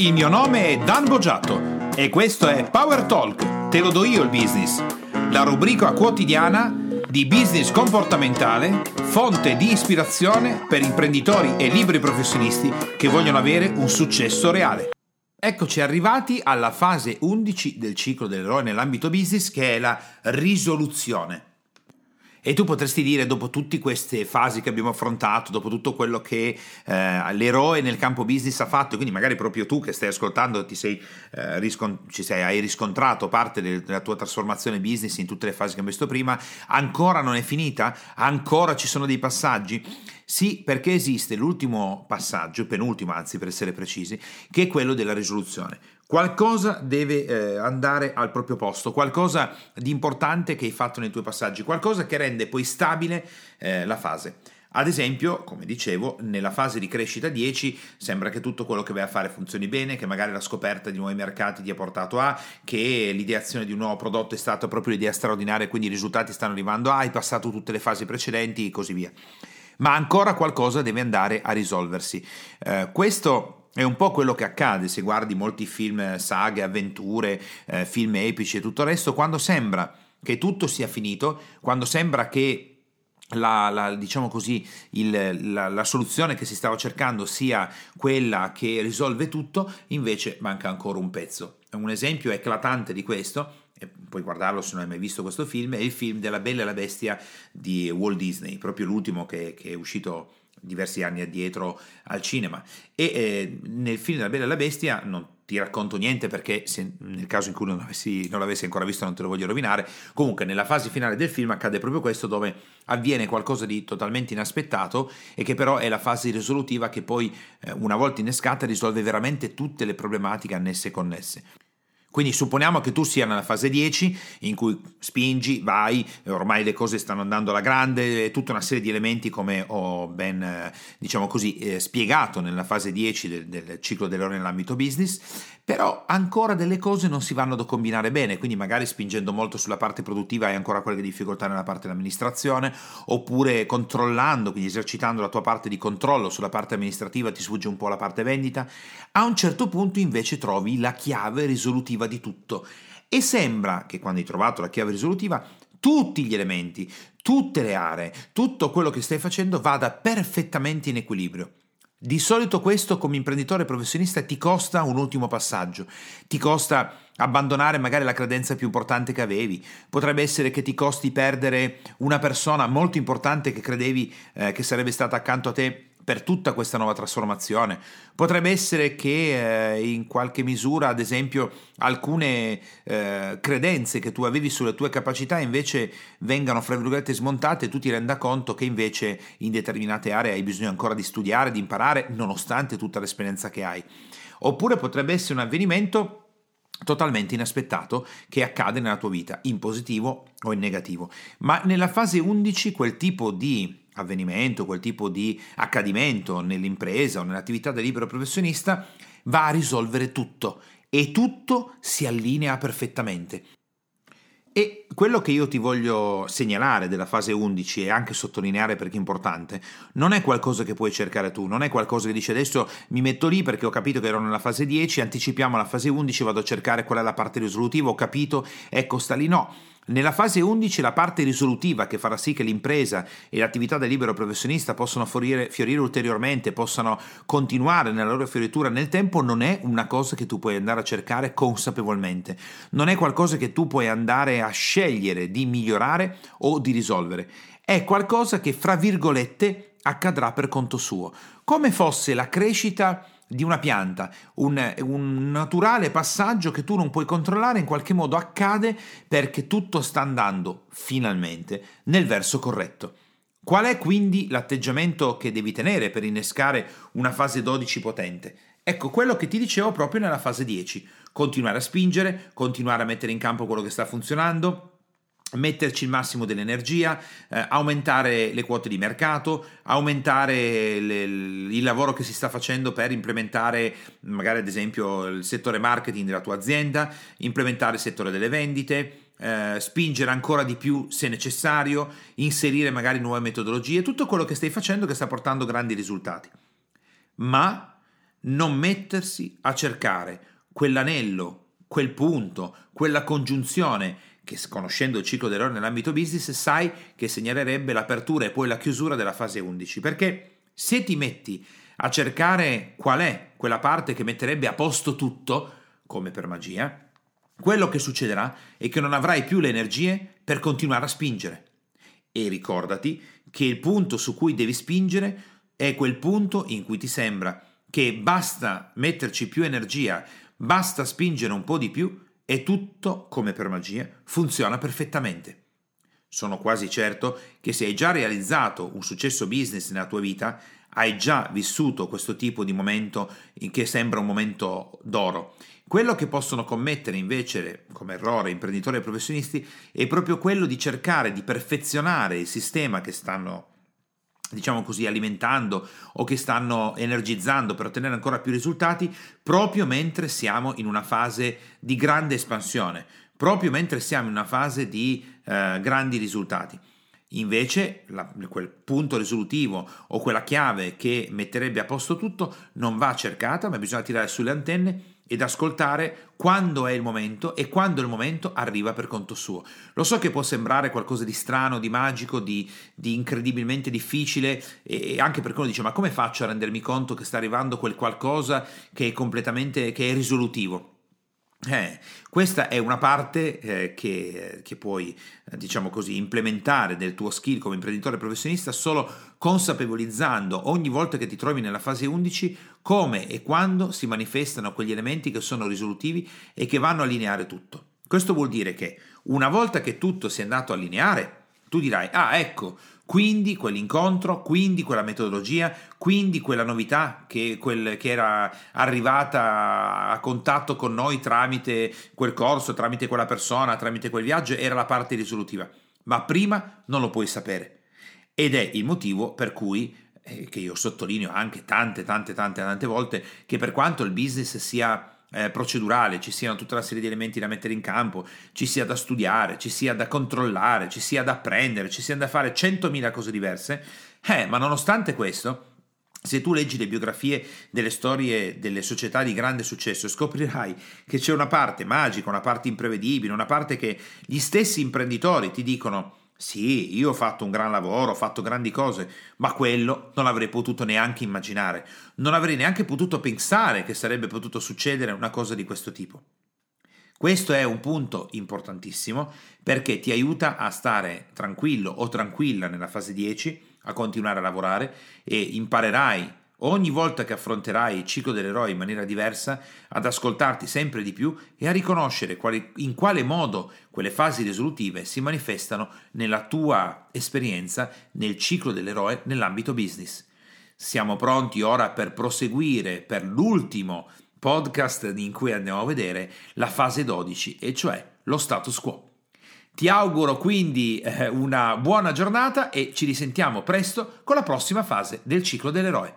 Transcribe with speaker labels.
Speaker 1: Il mio nome è Dan Boggiato e questo è Power Talk, te lo do io il business, la rubrica quotidiana di business comportamentale, fonte di ispirazione per imprenditori e liberi professionisti che vogliono avere un successo reale. Eccoci arrivati alla fase 11 del ciclo dell'eroe nell'ambito business che è la risoluzione. E tu potresti dire, dopo tutte queste fasi che abbiamo affrontato, dopo tutto quello che eh, l'eroe nel campo business ha fatto, quindi magari proprio tu che stai ascoltando sei, eh, riscont- sei, hai riscontrato parte del, della tua trasformazione business in tutte le fasi che abbiamo visto prima, ancora non è finita? Ancora ci sono dei passaggi? Sì, perché esiste l'ultimo passaggio, penultimo anzi per essere precisi, che è quello della risoluzione. Qualcosa deve eh, andare al proprio posto, qualcosa di importante che hai fatto nei tuoi passaggi, qualcosa che rende poi stabile eh, la fase. Ad esempio, come dicevo, nella fase di crescita 10 sembra che tutto quello che vai a fare funzioni bene, che magari la scoperta di nuovi mercati ti ha portato a, che l'ideazione di un nuovo prodotto è stata proprio l'idea straordinaria, quindi i risultati stanno arrivando a, hai passato tutte le fasi precedenti e così via. Ma ancora qualcosa deve andare a risolversi. Eh, questo è un po' quello che accade se guardi molti film, saghe, avventure, eh, film epici e tutto il resto, quando sembra che tutto sia finito, quando sembra che la, la, diciamo così, il, la, la, soluzione che si stava cercando sia quella che risolve tutto, invece manca ancora un pezzo. Un esempio eclatante di questo, e puoi guardarlo se non hai mai visto questo film, è il film della Bella e la Bestia di Walt Disney, proprio l'ultimo che, che è uscito diversi anni addietro al cinema. E eh, nel film della Bella e la Bestia non ti racconto niente perché se, nel caso in cui non l'avessi, non l'avessi, ancora visto non te lo voglio rovinare. Comunque nella fase finale del film accade proprio questo dove avviene qualcosa di totalmente inaspettato e che però è la fase risolutiva che poi eh, una volta innescata risolve veramente tutte le problematiche annesse e connesse quindi supponiamo che tu sia nella fase 10 in cui spingi, vai, ormai le cose stanno andando alla grande, tutta una serie di elementi come ho ben, eh, diciamo così, eh, spiegato nella fase 10 del, del ciclo dell'ora nell'ambito business, però ancora delle cose non si vanno a combinare bene, quindi magari spingendo molto sulla parte produttiva hai ancora qualche difficoltà nella parte dell'amministrazione, oppure controllando, quindi esercitando la tua parte di controllo sulla parte amministrativa ti sfugge un po' la parte vendita, a un certo punto invece trovi la chiave risolutiva di tutto. E sembra che quando hai trovato la chiave risolutiva tutti gli elementi, tutte le aree, tutto quello che stai facendo vada perfettamente in equilibrio. Di solito questo come imprenditore professionista ti costa un ultimo passaggio, ti costa abbandonare magari la credenza più importante che avevi, potrebbe essere che ti costi perdere una persona molto importante che credevi eh, che sarebbe stata accanto a te per tutta questa nuova trasformazione. Potrebbe essere che eh, in qualche misura, ad esempio, alcune eh, credenze che tu avevi sulle tue capacità invece vengano, fra virgolette, smontate e tu ti renda conto che invece in determinate aree hai bisogno ancora di studiare, di imparare, nonostante tutta l'esperienza che hai. Oppure potrebbe essere un avvenimento totalmente inaspettato che accade nella tua vita, in positivo o in negativo. Ma nella fase 11 quel tipo di avvenimento, quel tipo di accadimento nell'impresa o nell'attività del libero professionista va a risolvere tutto e tutto si allinea perfettamente. E quello che io ti voglio segnalare della fase 11 e anche sottolineare perché è importante, non è qualcosa che puoi cercare tu, non è qualcosa che dici adesso mi metto lì perché ho capito che ero nella fase 10, anticipiamo la fase 11, vado a cercare qual è la parte risolutiva, ho capito, ecco sta lì, no nella fase 11 la parte risolutiva che farà sì che l'impresa e l'attività del libero professionista possano fiorire, fiorire, ulteriormente, possano continuare nella loro fioritura nel tempo, non è una cosa che tu puoi andare a cercare consapevolmente, non è qualcosa che tu puoi andare a scegliere di migliorare o di risolvere, è qualcosa che fra virgolette accadrà per conto suo, come fosse la crescita di una pianta, un, un, naturale passaggio che tu non puoi controllare, in qualche modo accade perché tutto sta andando finalmente nel verso corretto. Qual è quindi l'atteggiamento che devi tenere per innescare una fase 12 potente? Ecco quello che ti dicevo proprio nella fase 10, continuare a spingere, continuare a mettere in campo quello che sta funzionando, metterci il massimo dell'energia, eh, aumentare le quote di mercato, aumentare le, il lavoro che si sta facendo per implementare magari ad esempio il settore marketing della tua azienda, implementare il settore delle vendite, eh, spingere ancora di più se necessario, inserire magari nuove metodologie, tutto quello che stai facendo che sta portando grandi risultati. Ma non mettersi a cercare quell'anello, quel punto, quella congiunzione che conoscendo il ciclo dell'errore nell'ambito business sai che segnalerebbe l'apertura e poi la chiusura della fase 11, perché se ti metti a cercare qual è quella parte che metterebbe a posto tutto, come per magia, quello che succederà è che non avrai più le energie per continuare a spingere. E ricordati che il punto su cui devi spingere è quel punto in cui ti sembra che basta metterci più energia, basta spingere un po' di più e tutto, come per magia, funziona perfettamente. Sono quasi certo che se hai già realizzato un successo business nella tua vita, hai già vissuto questo tipo di momento che sembra un momento d'oro. Quello che possono commettere invece come errore imprenditori e professionisti è proprio quello di cercare di perfezionare il sistema che stanno diciamo così, alimentando o che stanno energizzando per ottenere ancora più risultati, proprio mentre siamo in una fase di grande espansione, proprio mentre siamo in una fase di eh, grandi risultati. Invece la, quel punto risolutivo o quella chiave che metterebbe a posto tutto non va cercata, ma bisogna tirare sulle antenne ed ascoltare quando è il momento e quando il momento arriva per conto suo. Lo so che può sembrare qualcosa di strano, di magico, di, di incredibilmente difficile e anche perché uno dice ma come faccio a rendermi conto che sta arrivando quel qualcosa che è completamente che è risolutivo? Eh, questa è una parte eh, che, che, puoi, eh, diciamo così, implementare nel tuo skill come imprenditore professionista solo consapevolizzando ogni volta che ti trovi nella fase 11 come e quando si manifestano quegli elementi che sono risolutivi e che vanno a allineare tutto. Questo vuol dire che una volta che tutto si è andato a allineare, tu dirai, ah ecco, quindi quell'incontro, quindi quella metodologia, quindi quella novità che, quel, che, era arrivata a contatto con noi tramite quel corso, tramite quella persona, tramite quel viaggio, era la parte risolutiva. Ma prima non lo puoi sapere. Ed è il motivo per cui, eh, che io sottolineo anche tante, tante, tante, tante volte, che per quanto il business sia eh, procedurale, ci siano tutta una serie di elementi da mettere in campo, ci sia da studiare, ci sia da controllare, ci sia da apprendere, ci sia da fare centomila cose diverse, eh, ma nonostante questo, se tu leggi le biografie delle storie delle società di grande successo, scoprirai che c'è una parte magica, una parte imprevedibile, una parte che gli stessi imprenditori ti dicono sì, io ho fatto un gran lavoro, ho fatto grandi cose, ma quello non avrei potuto neanche immaginare, non avrei neanche potuto pensare che sarebbe potuto succedere una cosa di questo tipo. Questo è un punto importantissimo perché ti aiuta a stare tranquillo o tranquilla nella fase 10, a continuare a lavorare e imparerai ogni volta che affronterai il ciclo dell'eroe in maniera diversa, ad ascoltarti sempre di più e a riconoscere quali, in quale modo quelle fasi risolutive si manifestano nella tua esperienza nel ciclo dell'eroe nell'ambito business. Siamo pronti ora per proseguire per l'ultimo podcast in cui andiamo a vedere la fase 12, e cioè lo status quo. Ti auguro quindi eh, una buona giornata e ci risentiamo presto con la prossima fase del ciclo dell'eroe.